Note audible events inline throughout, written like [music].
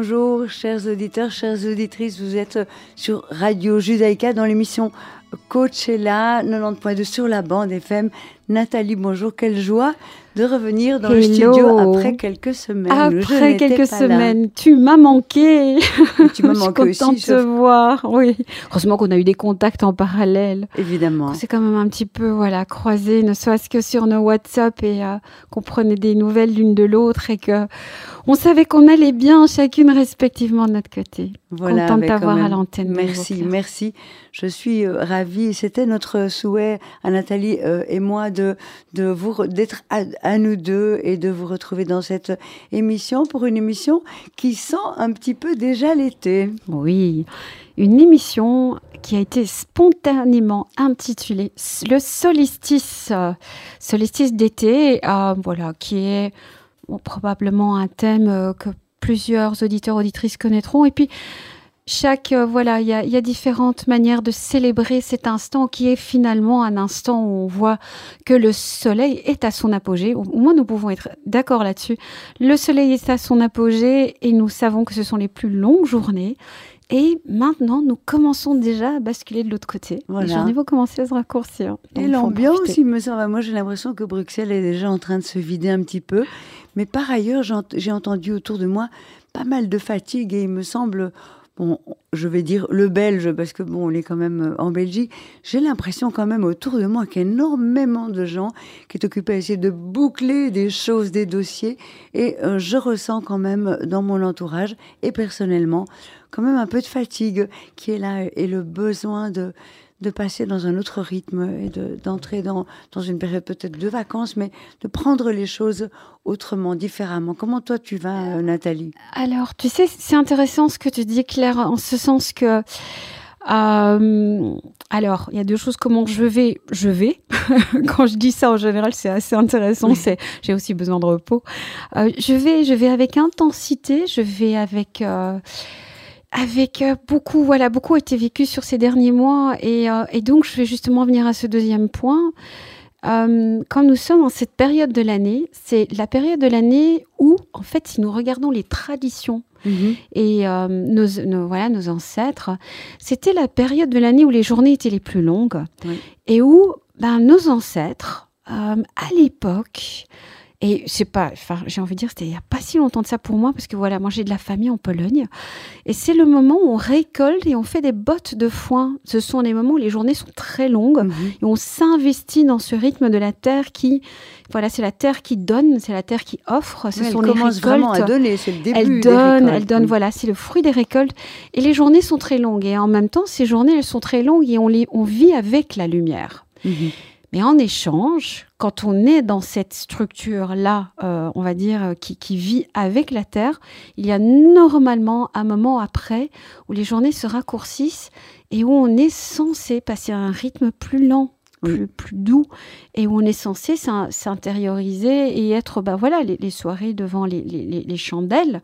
bonjour, chers auditeurs, chères auditrices. Vous êtes sur Radio Judaïka dans l'émission Coachella 90.2 sur la bande FM. Nathalie, bonjour, quelle joie de revenir dans le studio après quelques semaines. Après quelques semaines, tu m'as manqué. tu m'as manqué [laughs] Je suis contente de te voir. Oui. Heureusement qu'on a eu des contacts en parallèle. Évidemment. C'est quand même un petit peu voilà croisé, ne serait-ce que sur nos WhatsApp et euh, qu'on prenait des nouvelles l'une de l'autre et que on savait qu'on allait bien chacune respectivement de notre côté. Voilà, Contente de t'avoir à l'antenne. Merci, merci. Je suis euh, ravie. C'était notre souhait à Nathalie euh, et moi de de vous d'être à, nous deux et de vous retrouver dans cette émission pour une émission qui sent un petit peu déjà l'été. Oui, une émission qui a été spontanément intitulée le solstice, solstice d'été, euh, voilà, qui est probablement un thème euh, que plusieurs auditeurs auditrices connaîtront. Et puis chaque euh, voilà, il y, y a, différentes manières de célébrer cet instant qui est finalement un instant où on voit que le soleil est à son apogée. Au moins, nous pouvons être d'accord là-dessus. Le soleil est à son apogée et nous savons que ce sont les plus longues journées. Et maintenant, nous commençons déjà à basculer de l'autre côté. Les journées vont commencer à se raccourcir. Et l'ambiance, il me semble, moi j'ai l'impression que Bruxelles est déjà en train de se vider un petit peu. Mais par ailleurs, j'ai entendu autour de moi pas mal de fatigue et il me semble bon, je vais dire le belge, parce que bon, on est quand même euh, en Belgique, j'ai l'impression quand même autour de moi qu'il y a énormément de gens qui est occupés à essayer de boucler des choses, des dossiers, et euh, je ressens quand même dans mon entourage et personnellement quand même un peu de fatigue qui est là et le besoin de de passer dans un autre rythme et d'entrer dans, dans une période peut-être de vacances, mais de prendre les choses autrement, différemment. Comment toi tu vas, euh, Nathalie? Alors, tu sais, c'est intéressant ce que tu dis, Claire, en ce sens que... Euh, alors, il y a deux choses. Comment je vais Je vais. [laughs] Quand je dis ça, en général, c'est assez intéressant. C'est, j'ai aussi besoin de repos. Euh, je vais, je vais avec intensité. Je vais avec avec euh, beaucoup, voilà, beaucoup a été vécu sur ces derniers mois. Et, euh, et, donc, je vais justement venir à ce deuxième point. Euh, quand nous sommes en cette période de l'année, c'est la période de l'année où, en fait, si nous regardons les traditions mhm. et euh, nos, nos, voilà, nos ancêtres, c'était la période de l'année où les journées étaient les plus longues et où ben, nos ancêtres, à l'époque, et c'est pas, enfin, j'ai envie de dire, c'était il n'y a pas si longtemps de ça pour moi, parce que voilà, moi j'ai de la famille en Pologne. Et c'est le moment où on récolte et on fait des bottes de foin. Ce sont des moments où les journées sont très longues mhm. et on s'investit dans ce rythme de la terre qui, voilà, c'est la terre qui donne, c'est la terre qui offre. Ce sont les récoltes. vraiment à donner, c'est le début. Elle donne, elle donne, voilà, c'est le fruit des récoltes. Et les journées sont très longues. Et en même temps, ces journées, elles sont très longues et on, les, on vit avec la lumière. Mhm. Mais en échange, quand on est dans cette structure-là, euh, on va dire, euh, qui, qui, vit avec la Terre, il y a normalement un moment après où les journées se raccourcissent et où on est censé passer à un rythme plus lent plus, plus doux et où on est censé s'intérioriser et être, bah voilà, les, soirées devant les, les, les chandelles,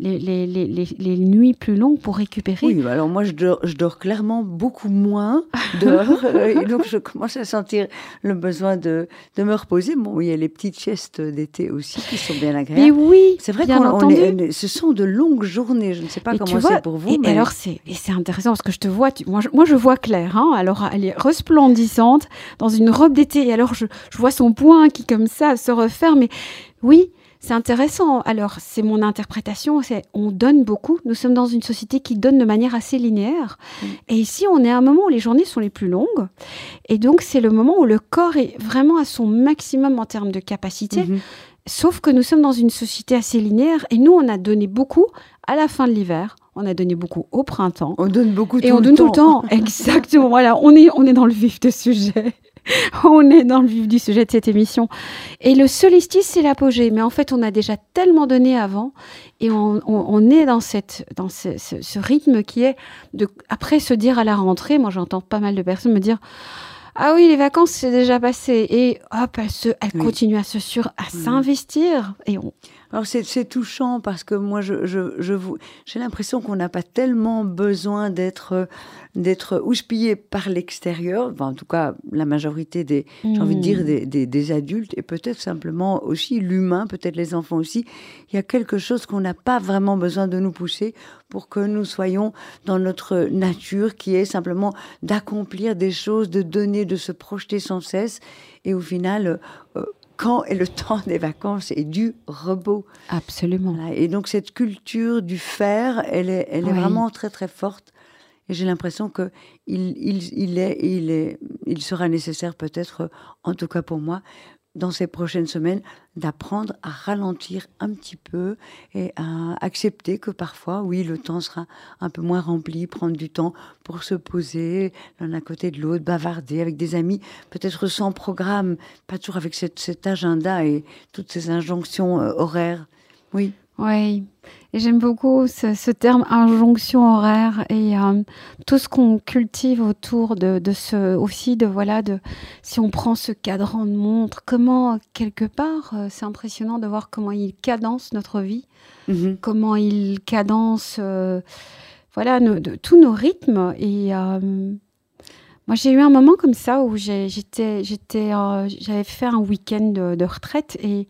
les, nuits plus longues pour récupérer. Oui, alors moi je dors, je dors clairement beaucoup moins [laughs] dehors euh, et donc je commence à sentir le besoin de, de me reposer. Bon, il y a les petites siestes d'été aussi qui sont bien agréables. Mais oui, c'est vrai qu'on ce sont de longues journées. Je ne sais pas comment c'est pour vous. Et, mais... alors c'est intéressant parce que je te vois, moi, je, moi je vois clair. Hein, alors elle est resplendissante dans une robe d'été. Et alors, je, vois son poing qui, comme ça, se referme. Et oui, c'est intéressant. Alors, c'est mon interprétation. C'est on donne beaucoup. Nous sommes dans une société qui donne de manière assez linéaire. Mm. Et ici, on est à un moment où les journées sont les plus longues. Et donc, c'est le moment où le corps est vraiment à son maximum en termes de capacité. Mm-hmm. Sauf que nous sommes dans une société assez linéaire. Et nous, on a donné beaucoup à la fin de l'hiver. On a donné beaucoup au printemps. On donne beaucoup et on donne tout le temps. Exactement. Voilà, on est, on est dans le vif du sujet. [laughs] on est dans le vif du sujet de cette émission. Et le solstice, c'est l'apogée. Mais en fait, on a déjà tellement donné avant. Et on, est dans, cette, dans ce, rythme qui est de, après se dire à la rentrée, moi j'entends pas mal de personnes me dire ah oui, les vacances, c'est déjà passé. Et hop, elle, se, elle continue à se sur, à s'investir. Et on, Alors c'est touchant parce que moi, je, je, je vous, j'ai l'impression qu'on n'a pas tellement besoin d'être d'être houspillé par l'extérieur, enfin, en tout cas la majorité des, j'ai envie de dire, hmm. des, des, des adultes, et peut-être simplement aussi l'humain, peut-être les enfants aussi. Il y a quelque chose qu'on n'a pas vraiment besoin de nous pousser pour que nous soyons dans notre nature, qui est simplement d'accomplir des choses, de donner, de se projeter sans cesse, et au final, euh, quand est le [laughs] temps des vacances et du repos. Absolument. Et donc cette culture du faire, elle est, elle est vraiment très très forte. Et j'ai l'impression que il, il, il, est, il, est, il sera nécessaire peut-être, en tout cas pour moi, dans ces prochaines semaines, d'apprendre à ralentir un petit peu et à accepter que parfois, oui, le temps sera un peu moins rempli, prendre du temps pour se poser l'un à côté de l'autre, bavarder avec des amis, peut-être sans programme, pas toujours avec cet agenda et toutes ces injonctions euh, horaires. Oui. Oui, et j'aime beaucoup ce, terme injonction horaire et euh, tout ce qu'on cultive autour de, ce aussi de voilà de si on prend ce cadran de montre, comment quelque part euh, c'est impressionnant de voir comment il cadence notre vie, mm-hmm. comment il cadence euh, voilà de, tous nos rythmes et moi, j'ai eu un moment comme ça où j'étais, j'étais, j'avais fait un week-end de retraite et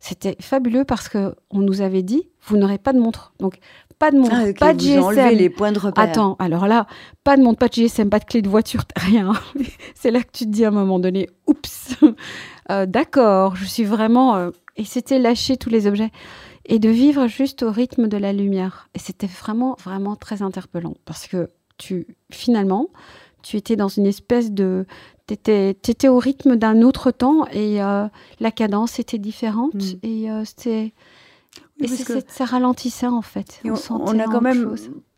c'était fabuleux parce que on nous avait dit, vous n'aurez pas de montre. Donc, pas de montre, ah, pas de GSM. les points de repère. Attends, alors là, pas de montre, pas de GSM, pas de clé de voiture, [laughs] rien. C'est là que tu te dis à un moment donné, oups, euh, d'accord, je suis vraiment. Euh, et c'était lâcher tous les objets et de vivre juste au rythme de la lumière. Et c'était vraiment, vraiment très interpellant parce que tu, finalement, tu étais dans une espèce de tu étais, au rythme d'un autre temps et euh, la cadence était différente mm. et euh, c'était ça ralentissait en fait. On, a quand même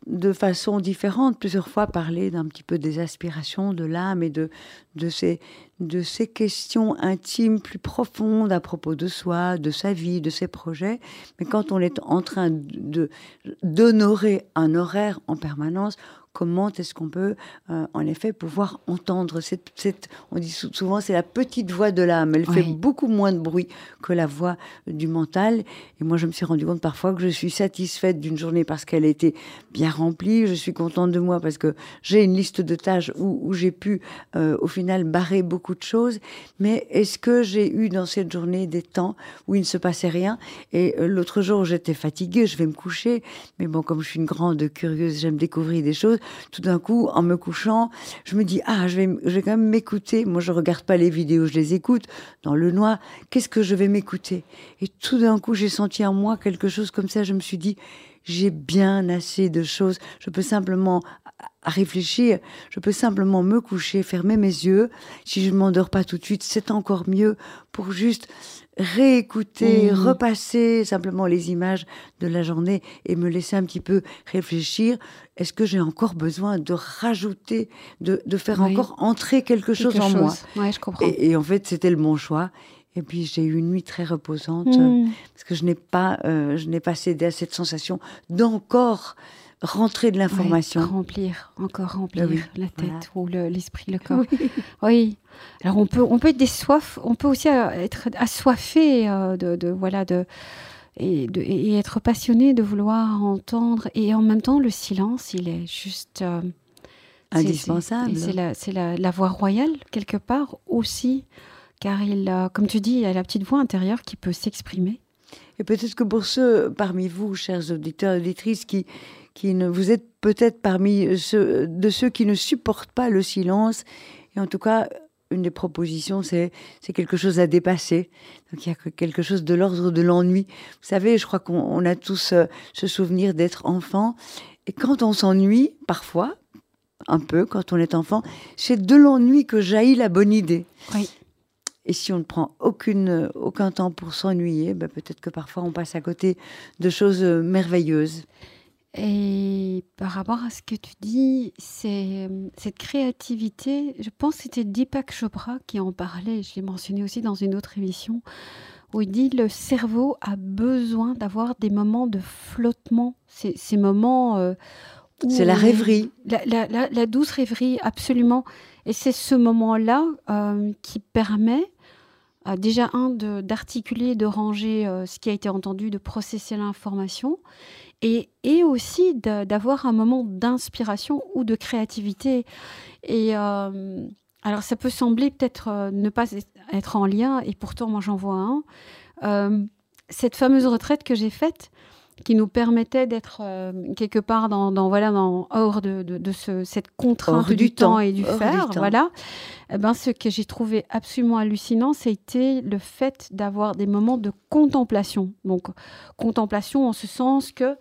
de façon différente plusieurs fois parlé d'un petit peu des aspirations de l'âme et de de ces de ces questions intimes plus profondes à propos de soi, de sa vie, de ses projets. Mais quand on est en train de d'honorer un horaire en permanence, comment est-ce qu'on peut, euh, en effet, pouvoir entendre cette, cette on dit souvent, c'est la petite voix de l'âme. Elle fait beaucoup moins de bruit que la voix du mental. Et moi, je me suis rendu compte parfois que je suis satisfaite d'une journée parce qu'elle était bien remplie. Je suis contente de moi parce que j'ai une liste de tâches où, où j'ai pu, euh, au final, barrer beaucoup de choses. Mais est-ce que j'ai eu dans cette journée des temps où il ne se passait rien? Et euh, l'autre jour, j'étais fatiguée, je vais me coucher. Mais bon, comme je suis une grande curieuse, j'aime découvrir des choses tout d'un coup, en me couchant, je me dis, ah, je vais, quand même m'écouter. Moi, je regarde pas les vidéos, je les écoute dans le noir. Qu'est-ce que je vais m'écouter? Et tout d'un coup, j'ai senti en moi quelque chose comme ça. Je me suis dit, j'ai bien assez de choses. Je peux simplement réfléchir. Je peux simplement me coucher, fermer mes yeux. Si je ne m'endors pas tout de suite, c'est encore mieux pour juste réécouter, mmh. repasser simplement les images de la journée et me laisser un petit peu réfléchir. Est-ce que j'ai encore besoin de rajouter, de, de faire encore entrer quelque, chose en moi? ouais, je comprends. Et, en fait, c'était le bon choix. Et puis j'ai eu une nuit très reposante mmh. parce que je n'ai pas, euh, je n'ai pas cédé à cette sensation d'encore rentrer de l'information. remplir, encore remplir la tête ou l'esprit, le, corps. Oui. Alors on peut, on peut être des soifs, on peut aussi euh, être assoiffé euh, de, de, voilà de et, de, et, être passionné de vouloir entendre et en même temps le silence, il est juste euh, indispensable. C'est la, la, la, voix royale quelque part aussi, car il, comme tu dis, il y a la petite voix intérieure qui peut s'exprimer. Et peut-être que pour ceux parmi vous, chers auditeurs et auditrices, qui qui ne vous êtes peut-être parmi ceux, de ceux qui ne supportent pas le silence. Et en tout cas, une des propositions, c'est c'est quelque chose à dépasser. Donc il y a quelque chose de l'ordre de l'ennui. Vous savez, je crois qu'on a tous euh, ce souvenir d'être enfant. Et quand on s'ennuie, parfois, un peu, quand on est enfant, c'est de l'ennui que jaillit la bonne idée. Oui. Et si on ne prend aucune, aucun temps pour s'ennuyer, ben peut-être que parfois on passe à côté de choses euh, merveilleuses. Et par rapport à ce que tu dis, c'est cette créativité, je pense que c'était Deepak Chopra qui en parlait, je l'ai mentionné aussi dans une autre émission, où il dit le cerveau a besoin d'avoir des moments de flottement, ces, ces moments... Euh, c'est la rêverie. La, la, la, douce rêverie, absolument. Et c'est ce moment-là euh, qui permet déjà, un, d'articuler, de, ranger ce qui a été entendu, de processer l'information, et, aussi d'avoir un moment d'inspiration ou de créativité. Et alors, ça peut sembler peut-être ne pas être en lien, et pourtant, moi, j'en vois un. cette fameuse retraite que j'ai faite, qui nous permettait d'être euh, quelque part dans, voilà dans hors de, de, ce, cette contrainte du, temps, et du faire voilà. Eh ben ce que j'ai trouvé absolument hallucinant c'était le fait d'avoir des moments de contemplation. Donc contemplation en ce sens que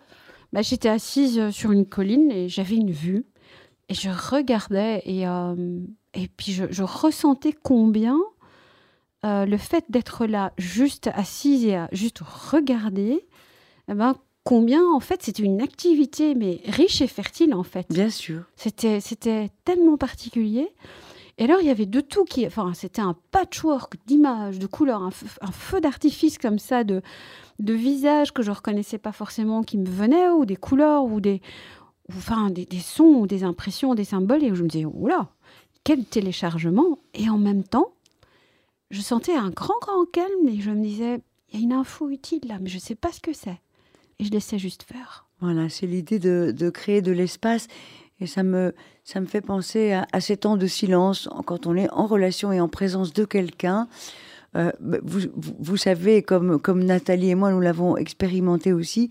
bah, j'étais assise sur une colline et j'avais une vue et je regardais et euh, et puis je, je ressentais combien euh, le fait d'être là juste assise et à juste regarder eh ben, combien en fait c'était une activité mais riche et fertile en fait. Bien sûr. C'était c'était tellement particulier. Et alors il y avait de tout qui enfin c'était un patchwork d'images, de couleurs, un, feu, d'artifice comme ça de de visages que je reconnaissais pas forcément qui me venaient ou des couleurs ou des enfin des, des, sons ou des impressions, des symboles et je me disais oula, quel téléchargement et en même temps je sentais un grand grand calme et je me disais il y a une info utile là mais je sais pas ce que c'est et je laissais juste faire. Voilà, c'est l'idée de, de, créer de l'espace. Et ça me, ça me fait penser à, ces temps de silence, quand on est en relation et en présence de quelqu'un. Euh, bah, vous, vous, savez, comme, comme Nathalie et moi, nous l'avons expérimenté aussi,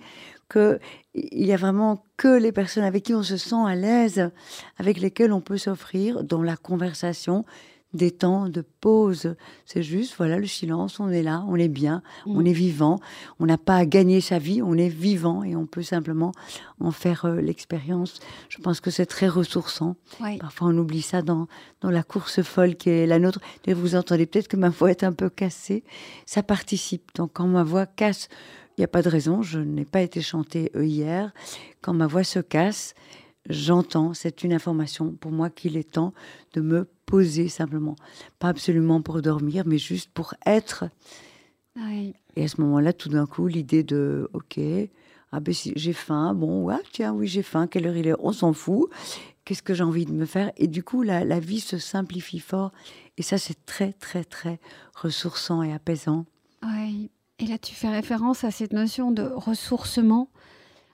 qu'il y a vraiment que les personnes avec qui on se sent à l'aise, avec lesquelles on peut s'offrir dans la conversation des temps de pause. C'est juste, voilà, le silence, on est là, on est bien, on mm. est vivant. On n'a pas à gagner sa vie, on est vivant et on peut simplement en faire euh, l'expérience. Je pense que c'est très ressourçant. Parfois, on oublie ça dans, dans la course folle qui est la nôtre. Et vous entendez peut-être que ma voix est un peu cassée. Ça participe. Donc, quand ma voix casse, il n'y a pas de raison. Je n'ai pas été chantée euh, hier. Quand ma voix se casse, j'entends, c'est une information pour moi qu'il est temps de me poser simplement. Pas absolument pour dormir, mais juste pour être. Et à ce moment-là, tout d'un coup, l'idée de OK, ah ben si j'ai faim, bon, ouais, tiens, oui, j'ai faim, quelle heure il est, on s'en fout. Qu'est-ce que j'ai envie de me faire? Et du coup, la, la vie se simplifie fort. Et ça, c'est très, très, très ressourçant et apaisant. Oui. Et là, tu fais référence à cette notion de ressourcement.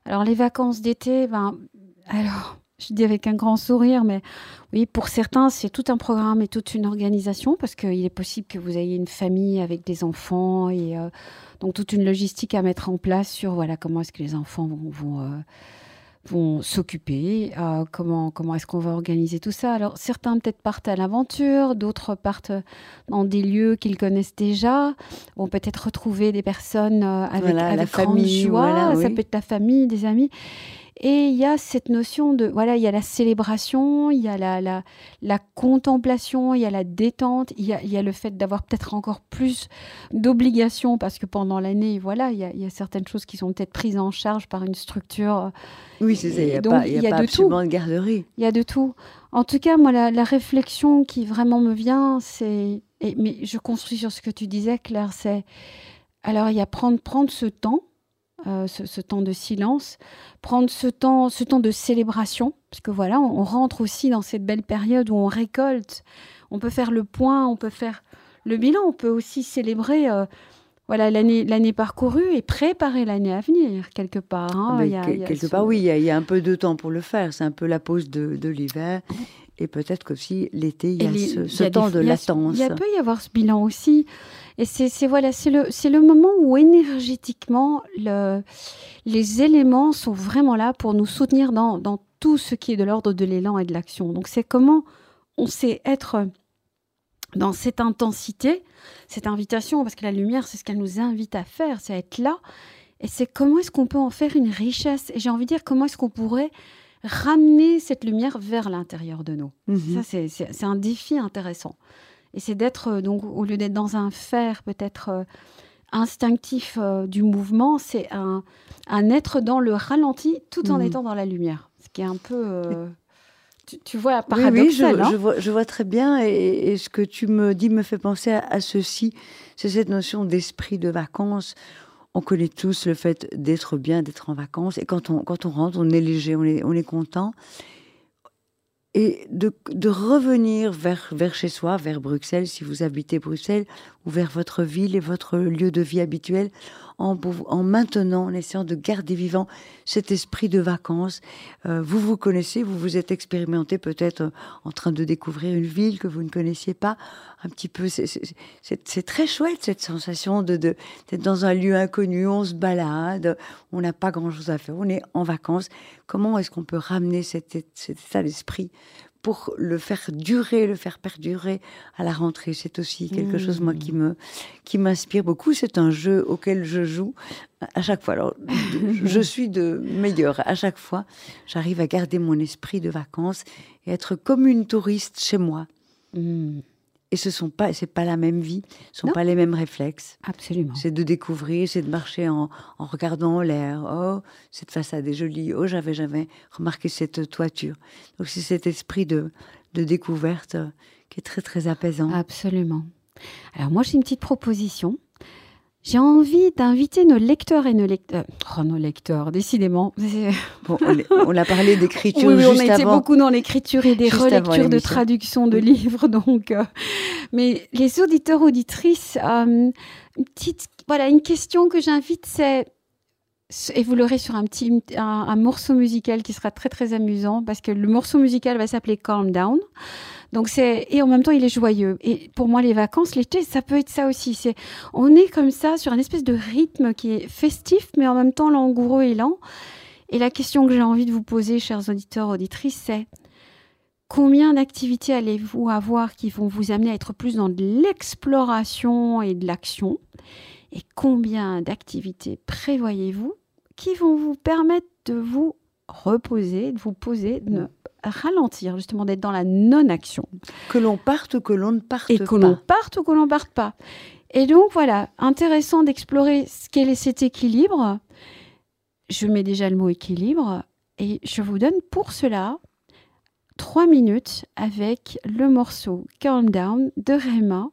Alors, les vacances d'été, ben, alors, je dis avec un grand sourire, mais oui, pour certains, c'est tout un programme et toute une organisation parce qu'il est possible que vous ayez une famille avec des enfants et euh, donc toute une logistique à mettre en place sur voilà comment est-ce que les enfants vont, vont, euh, vont s'occuper, euh, comment, comment est-ce qu'on va organiser tout ça. Alors certains peut-être partent à l'aventure, d'autres partent dans des lieux qu'ils connaissent déjà, vont peut-être retrouver des personnes avec, la famille, joie, ça peut être la famille, des amis. Et il y a cette notion de, voilà, il y a la célébration, il y a la, la, la contemplation, il y a la détente, il y a, il y a le fait d'avoir peut-être encore plus d'obligations parce que pendant l'année, voilà, il y, a, il y, a, certaines choses qui sont peut-être prises en charge par une structure. Oui, c'est ça, il n'y a, pas, il y a, pas de absolument de garderie. Il y a de tout. En tout cas, moi, la, la réflexion qui vraiment me vient, c'est, mais je construis sur ce que tu disais, Claire, c'est, alors il y a prendre, prendre ce temps, euh, ce, temps de silence, prendre ce temps, ce temps de célébration, parce que voilà, on, rentre aussi dans cette belle période où on récolte, on peut faire le point, on peut faire le bilan, on peut aussi célébrer. Euh, voilà l'année l'année parcourue et préparer l'année à venir quelque part. Hein. quelque part, oui, il y, a un peu de temps pour le faire. C'est un peu la pause de, de l'hiver. Et peut-être qu'aussi l'été, il y a ce, temps de latence. Il peut y avoir ce bilan aussi. Et c'est voilà, c'est le, le moment où énergétiquement, le, les éléments sont vraiment là pour nous soutenir dans, dans tout ce qui est de l'ordre de l'élan et de l'action. Donc c'est comment on sait être dans cette intensité, cette invitation, parce que la lumière, c'est ce qu'elle nous invite à faire, c'est à être là. Et c'est comment est-ce qu'on peut en faire une richesse? Et j'ai envie de dire, comment est-ce qu'on pourrait ramener cette lumière vers l'intérieur de nous? Mhm. Ça, c'est un défi intéressant. Et c'est d'être, euh, donc, au lieu d'être dans un faire peut-être euh, instinctif euh, du mouvement, c'est un, un, être dans le ralenti tout en mhm. étant dans la lumière. Ce qui est un peu. tu, vois, paradoxal. Oui, je, je, vois, je, vois, très bien. Et, ce que tu me dis me fait penser à, à ceci. C'est cette notion d'esprit de vacances on connaît tous le fait d'être bien, d'être en vacances. Et quand on, quand on rentre, on est léger, on est, on est content. Et de, de, revenir vers, vers chez soi, vers Bruxelles, si vous habitez Bruxelles, ou vers votre ville et votre lieu de vie habituel, en, en maintenant, en essayant de garder vivant cet esprit de vacances. Euh, vous vous connaissez, vous vous êtes expérimenté peut-être euh, en train de découvrir une ville que vous ne connaissiez pas, un petit peu. C'est très chouette cette sensation de d'être dans un lieu inconnu, on se balade, on n'a pas grand-chose à faire, on est en vacances. Comment est-ce qu'on peut ramener cet, cet état d'esprit pour le faire durer, le faire perdurer à la rentrée. C'est aussi quelque chose, moi, qui mmh. me, qui m'inspire beaucoup. C'est un jeu auquel je joue à chaque fois. Alors, [laughs] je suis de meilleure à chaque fois. J'arrive à garder mon esprit de vacances et être comme une touriste chez moi. Mmh. Et ce sont pas, c'est pas la même vie, ce sont pas les mêmes réflexes. Absolument. C'est de découvrir, c'est de marcher en, en regardant l'air. Oh, cette façade est jolie. Oh, j'avais jamais remarqué cette toiture. Donc c'est cet esprit de, de découverte qui est très très apaisant. Absolument. Alors moi j'ai une petite proposition. J'ai envie d'inviter nos lecteurs et nos lecteurs. Oh, nos lecteurs, décidément. [laughs] Bon, on, a parlé d'écriture oui, juste on a été beaucoup dans l'écriture et des relectures de traduction de livres. Donc, euh, mais les auditeurs auditrices, euh, une petite, voilà, une question que j'invite, c'est et vous l'aurez sur un petit un, morceau musical qui sera très très amusant parce que le morceau musical va s'appeler Calm Down. Donc c'est et en même temps il est joyeux. Et pour moi les vacances, l'été, ça peut être ça aussi. C'est on est comme ça sur un espèce de rythme qui est festif, mais en même temps langoureux et lent. Et la question que j'ai envie de vous poser, chers auditeurs auditrices, c'est combien d'activités allez-vous avoir qui vont vous amener à être plus dans de l'exploration et de l'action? Et combien d'activités prévoyez-vous qui vont vous permettre de vous reposer, de vous poser, de ne ralentir, justement, d'être dans la non-action. Que l'on parte ou que l'on ne parte pas. Et que l'on parte ou que l'on ne parte pas. Et donc, voilà, intéressant d'explorer ce qu'est cet équilibre. Je mets déjà le mot équilibre. Et je vous donne pour cela trois minutes avec le morceau Calm Down de Rema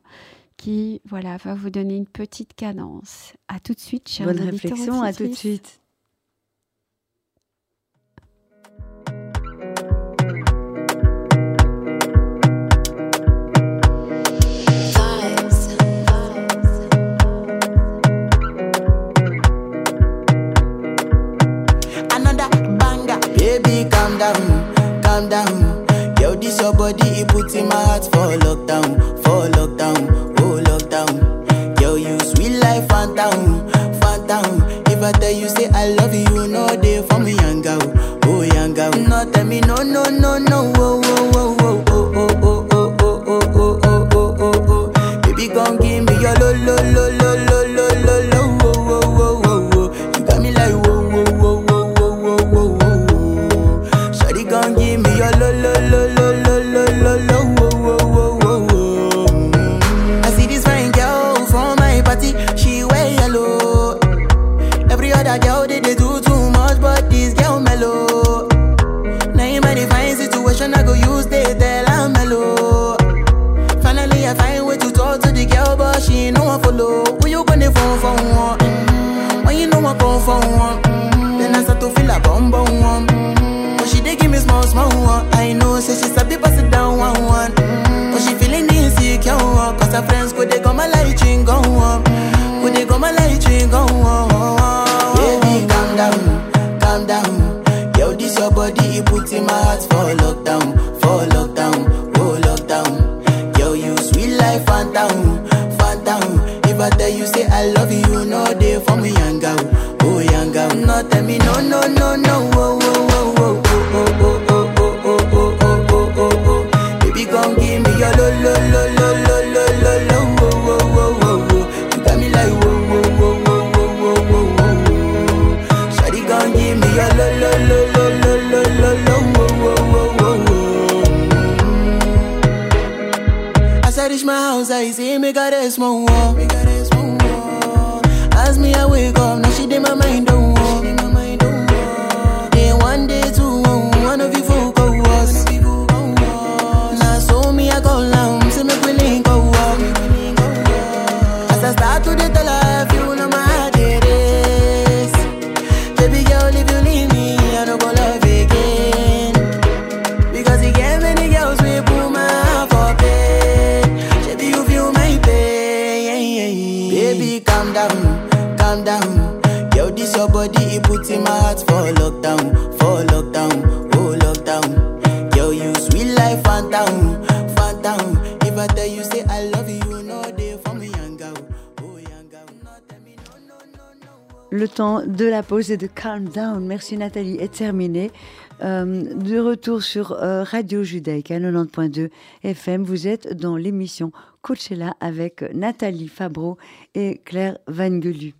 qui voilà va vous donner une petite cadence. À tout de suite, chers Bonne réflexion, à tout de suite. Your body, it puts in my heart for lockdown, for lockdown, oh lockdown. put in my heart for lockdown, for lockdown, oh lockdown. Girl, you sweet life, phantom, phantom. If I tell you say I love you, no day for me, younger, girl, oh young. No, tell me no, no, no, no. De la pause et de calm down. Merci Nathalie, est terminé. Euh, de retour sur euh, Radio Judaïque à 90.2 FM. Vous êtes dans l'émission Coachella avec Nathalie Fabreau et Claire Vangelu.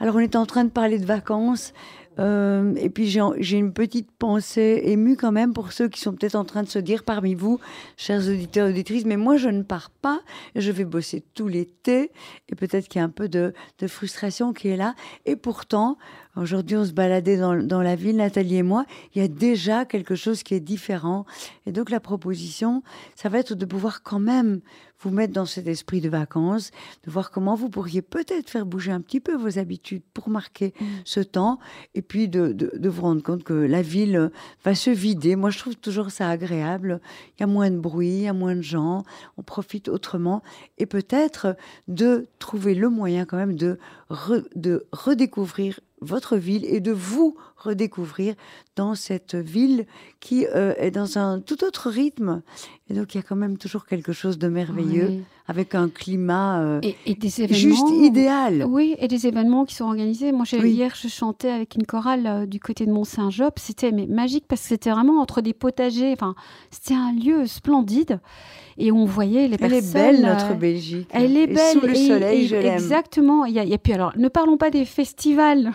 Alors, on est en train de parler de vacances. Euh, et puis j'ai une petite pensée émue quand même pour ceux qui sont peut-être en train de se dire parmi vous, chers auditeurs et auditrices, mais moi je ne pars pas, je vais bosser tout l'été, et peut-être qu'il y a un peu de, de frustration qui est là. Et pourtant, aujourd'hui on se baladait dans, dans la ville, Nathalie et moi, il y a déjà quelque chose qui est différent. Et donc la proposition, ça va être de pouvoir quand même vous mettre dans cet esprit de vacances, de voir comment vous pourriez peut-être faire bouger un petit peu vos habitudes pour marquer ce temps, et puis de, de- de vous rendre compte que la ville va se vider. Moi, je trouve toujours ça agréable. Il y a moins de bruit, il y a moins de gens, on profite autrement, et peut-être de trouver le moyen quand même de, re- de redécouvrir votre ville et de vous redécouvrir dans cette ville qui euh, est dans un tout autre rythme. Et donc, il y a quand même toujours quelque chose de merveilleux, Oui. avec un climat euh, Et, et des événements. juste idéal. Oui, et des événements qui sont organisés. Moi, Oui. hier, je chantais avec une chorale euh, du côté de Mont-Saint-Job. C'était magique parce que c'était vraiment entre des potagers. Enfin, c'était un lieu splendide. Et on voyait les Elle est personnes. belle, euh, notre Belgique. Elle est Et belle. sous le soleil, et- je l'aime. Exactement. Et puis, alors, ne parlons pas des festivals.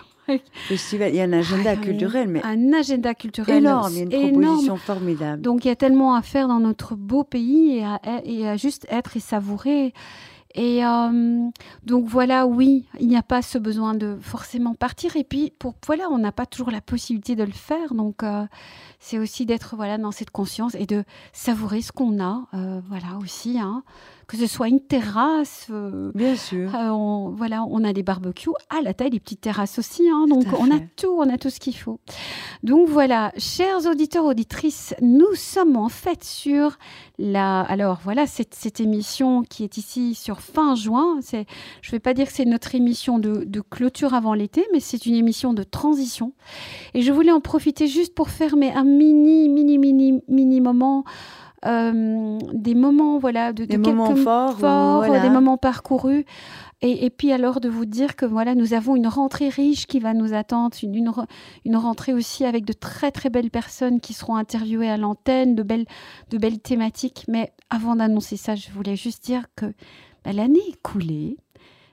Festival, il y a un agenda Ah, culturel, mais Un agenda culturel énorme. Il y a une énorme. proposition formidable. Donc il y a tellement à faire dans notre beau pays et à, et à juste être et savourer. Et euh, donc voilà, oui, il n'y a pas ce besoin de forcément partir. Et puis pour voilà, on n'a pas toujours la possibilité de le faire. Donc euh, c'est aussi d'être voilà dans cette conscience et de savourer ce qu'on a. euh, voilà aussi, hein. Que ce soit une terrasse. euh, Bien sûr. euh, on, voilà, on a des barbecues à la taille des petites terrasses aussi, hein, donc on a tout, on a tout ce qu'il faut. Donc voilà, chers auditeurs auditrices, nous sommes en fait sur la, alors voilà cette, cette émission qui est ici sur fin juin. C'est, je vais pas dire que c'est notre émission de, de clôture avant l'été, mais c'est une émission de transition. Et je voulais en profiter juste pour mais un mini, mini, mini, mini moment. Euh, des moments voilà de, Des de moments forts, forts, voilà. des moments parcourus et, et puis alors de vous dire que voilà, nous avons une rentrée riche qui va nous attendre, une, une, une rentrée aussi avec de très très belles personnes qui seront interviewées à l'antenne, de belles, de belles thématiques. Mais avant d'annoncer ça, je voulais juste dire que bah, l'année écoulée,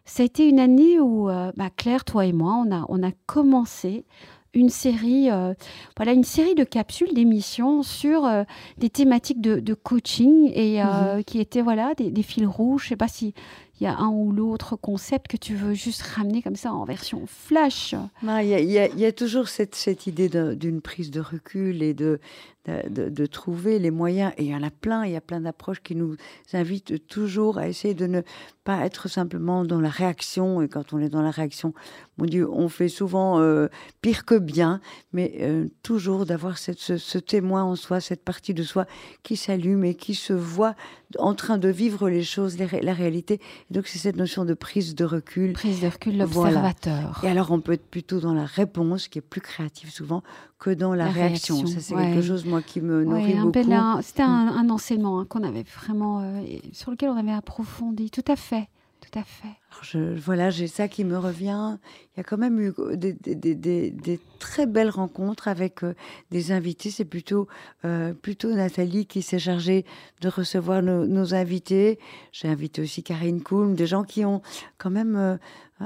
ça a été une année où euh, bah, Claire, toi et moi, on a, on a commencé une série, euh, voilà, une série de capsules, d'émissions sur euh, des thématiques de, de coaching et euh, qui étaient voilà des, des fils rouges. Je sais pas si il y a un ou l'autre concept que tu veux juste ramener comme ça en version flash. Il y, a- y y toujours cette, cette idée d'une prise de recul et de, de, de- de trouver les moyens. Et il y en a plein, il y a plein d'approches qui nous invitent toujours à essayer de ne pas être simplement dans la réaction. Et quand on est dans la réaction, mon Dieu, on fait souvent euh, pire que bien, mais euh, toujours d'avoir ce, ce témoin en soi, cette partie de soi qui s'allume et qui se voit en train de vivre les choses, les la réalité. Et donc c'est cette notion de prise de recul. Prise de recul, Voilà. l'observateur. Et alors, on peut être plutôt dans la réponse, qui est plus créative souvent, que dans la, La réaction. réaction, Ça, c'est ouais. quelque chose, moi, qui me nourrit Ouais, un beaucoup. C'était un, un enseignement hein, qu'on avait vraiment, euh, sur lequel on avait approfondi. Tout à fait, tout à fait. Alors, je, voilà, j'ai ça qui me revient. Il y a quand même eu des, des- des- des- des très belles rencontres avec euh, des invités. C'est plutôt, euh, plutôt Nathalie qui s'est chargée de recevoir nos, nos invités. J'ai invité aussi Karine Koulm, des gens qui ont quand même euh,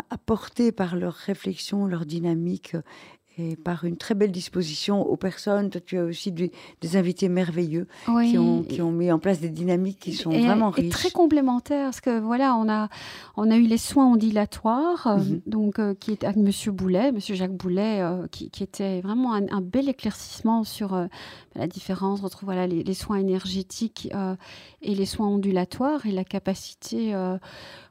apporté par leur réflexion, leur dynamique euh, et par une très belle disposition aux personnes. Toi, tu as aussi des, des invités merveilleux Oui, qui, ont, qui ont mis en place des dynamiques qui sont et, vraiment et riches. très complémentaires parce que voilà on a on a eu les soins ondulatoires euh, Mhm. donc euh, qui est avec Monsieur Boulet Monsieur Jacques Boulet euh, qui, qui était vraiment un, un bel éclaircissement sur euh, la différence entre voilà les, les soins énergétiques et les soins ondulatoires et la capacité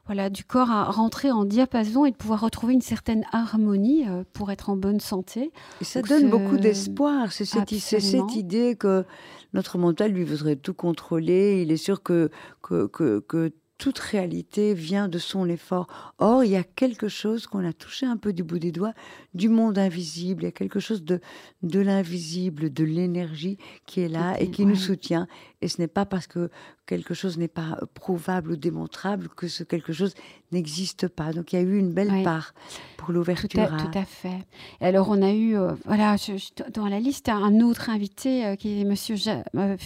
voilà du corps à rentrer en diapason et de pouvoir retrouver une certaine harmonie euh, pour être en bonne santé Et ça Donc donne beaucoup d'espoir. C'est cette, cette idée que notre mental, lui, voudrait tout contrôler. Il est sûr que, que, que, que toute réalité vient de son effort. Or, il y a quelque chose qu'on a touché un peu du bout des doigts du monde invisible. Il y a quelque chose de, de l'invisible, de l'énergie qui est là et qui nous soutient. Et ce n'est pas parce que quelque chose n'est pas prouvable ou démontrable que ce quelque chose n'existe pas. Donc il y a eu une belle part pour l'ouverture. Tout, tout, à fait. Et alors on a eu, euh, voilà, dans la liste, un autre invité euh, qui est Monsieur euh,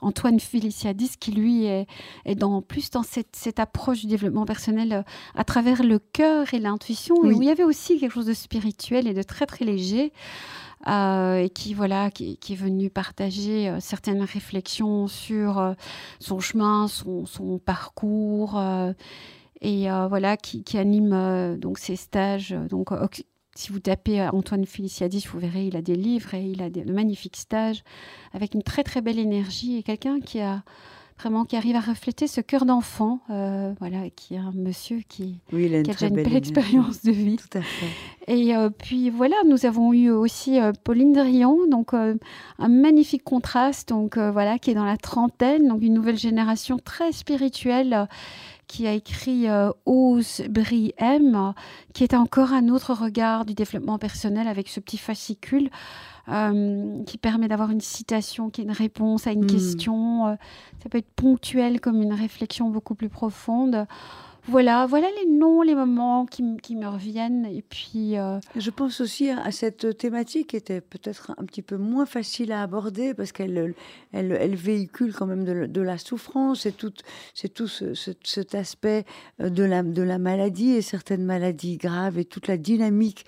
Antoine Feliciadis, qui lui est, est dans, plus dans cette, cette, approche du développement personnel à travers le cœur et l'intuition, où il y avait aussi quelque chose de spirituel et de très très léger. Euh, et qui voilà qui, est venu partager euh, certaines réflexions sur euh, son chemin, son, son parcours et voilà qui, qui anime donc ses stages. Donc si vous tapez Antoine Feliciadis, vous verrez, il a des livres et il a de magnifiques stages avec une très très belle énergie et quelqu'un qui a vraiment qui arrive à refléter ce cœur d'enfant, euh, voilà, qui est un monsieur qui, a, déjà une belle, expérience de vie. Tout à fait. Et euh, puis voilà, nous avons eu aussi euh, Pauline Drion, donc un magnifique contraste, donc voilà, qui est dans la trentaine, donc une nouvelle génération très spirituelle qui a écrit Ose, Brie, M, qui est encore un autre regard du développement personnel avec ce petit fascicule. Euh, qui permet d'avoir une citation qui est une réponse à une hmm. question. Euh, ça peut être ponctuel comme une réflexion beaucoup plus profonde. Voilà, voilà les noms, les moments qui, me reviennent. Et puis, euh, Je pense aussi à cette thématique qui était peut-être un petit peu moins facile à aborder parce qu'elle elle, elle, véhicule quand même de, la souffrance et tout, c'est tout ce, cet aspect la, de la maladie et certaines maladies graves et toute la dynamique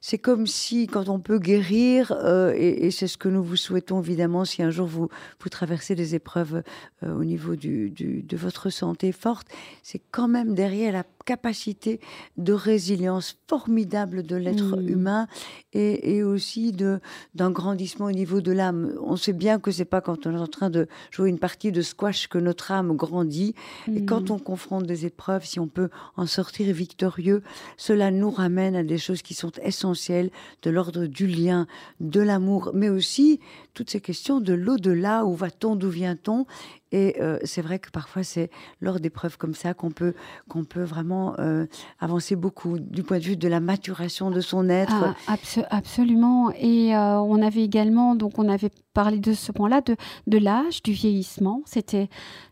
c'est comme si quand on peut guérir, euh, et, c'est ce que nous vous souhaitons évidemment, si un jour vous, vous traversez des épreuves euh, au niveau du, de votre santé forte, c'est quand même derrière la capacité de résilience formidable de l'être mmh. humain et, aussi d'un grandissement au niveau de l'âme. On sait bien que c'est pas quand on est en train de jouer une partie de squash que notre âme grandit. Et mmh. quand on confronte des épreuves, si on peut en sortir victorieux, cela nous ramène à des choses qui sont essentielles de l'ordre du lien, de l'amour, mais aussi toutes ces questions de l'au-delà, où va-t-on, d'où vient-on? Et euh, c'est vrai que parfois, c'est lors d'épreuves comme ça qu'on peut, qu'on peut vraiment euh, avancer beaucoup du point de vue de la maturation de son être. Ah, absolument. Et euh, on avait également, donc on avait parlé de ce point-là, de, de l'âge, du vieillissement. C'était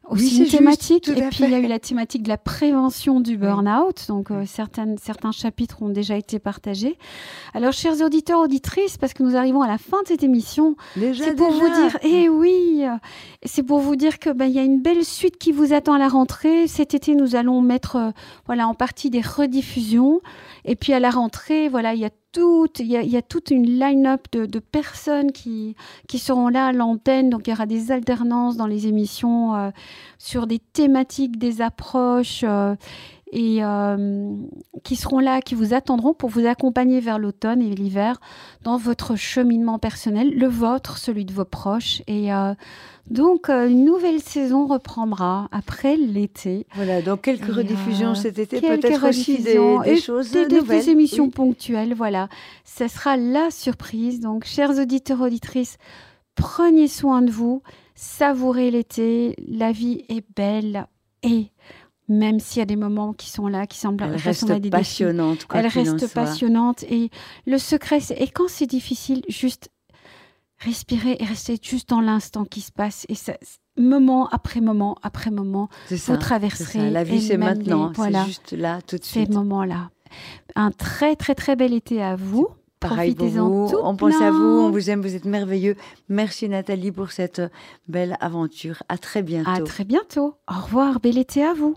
aussi une thématique. et puis il y a eu la thématique de la prévention du burn-out. Donc certaines, certains chapitres ont déjà été partagés. Alors, chers auditeurs, auditrices, parce que nous arrivons à la fin de cette émission, c'est pour vous dire, eh oui, c'est pour vous dire que ben, il y a une belle suite qui vous attend à la rentrée. Cet été, nous allons mettre euh, voilà, en partie des rediffusions. Et puis à la rentrée, voilà, il y a toute, il y a, toute une line-up de, personnes qui, qui seront là à l'antenne. Donc il y aura des alternances dans les émissions euh, sur des thématiques, des approches. Euh, et qui seront là, qui vous attendront pour vous accompagner vers l'automne et l'hiver dans votre cheminement personnel, le vôtre, celui de vos proches. Et donc, euh, une nouvelle saison reprendra après l'été. Voilà, donc quelques rediffusions cet été, peut-être aussi des, choses des, nouvelles. Des émissions ponctuelles, voilà. Ce sera la surprise. Donc, chers auditeurs, auditrices, prenez soin de vous, savourez l'été. La vie est belle et même s'il y a des moments qui sont là, qui semblent elle reste passionnante. Elle reste passionnante. Et le secret, c'est et quand c'est difficile, juste respirer et rester juste dans l'instant qui se passe. Et ça, moment après moment après moment, vous traverserez. La vie, c'est maintenant. c'est juste là, tout de suite. Ces moments-là. Un très, très, très bel été à vous. Pareil pour vous. On pense à vous, on vous aime, vous êtes merveilleux. Merci Nathalie pour cette belle aventure. À très bientôt. À très bientôt. Au revoir, bel été à vous.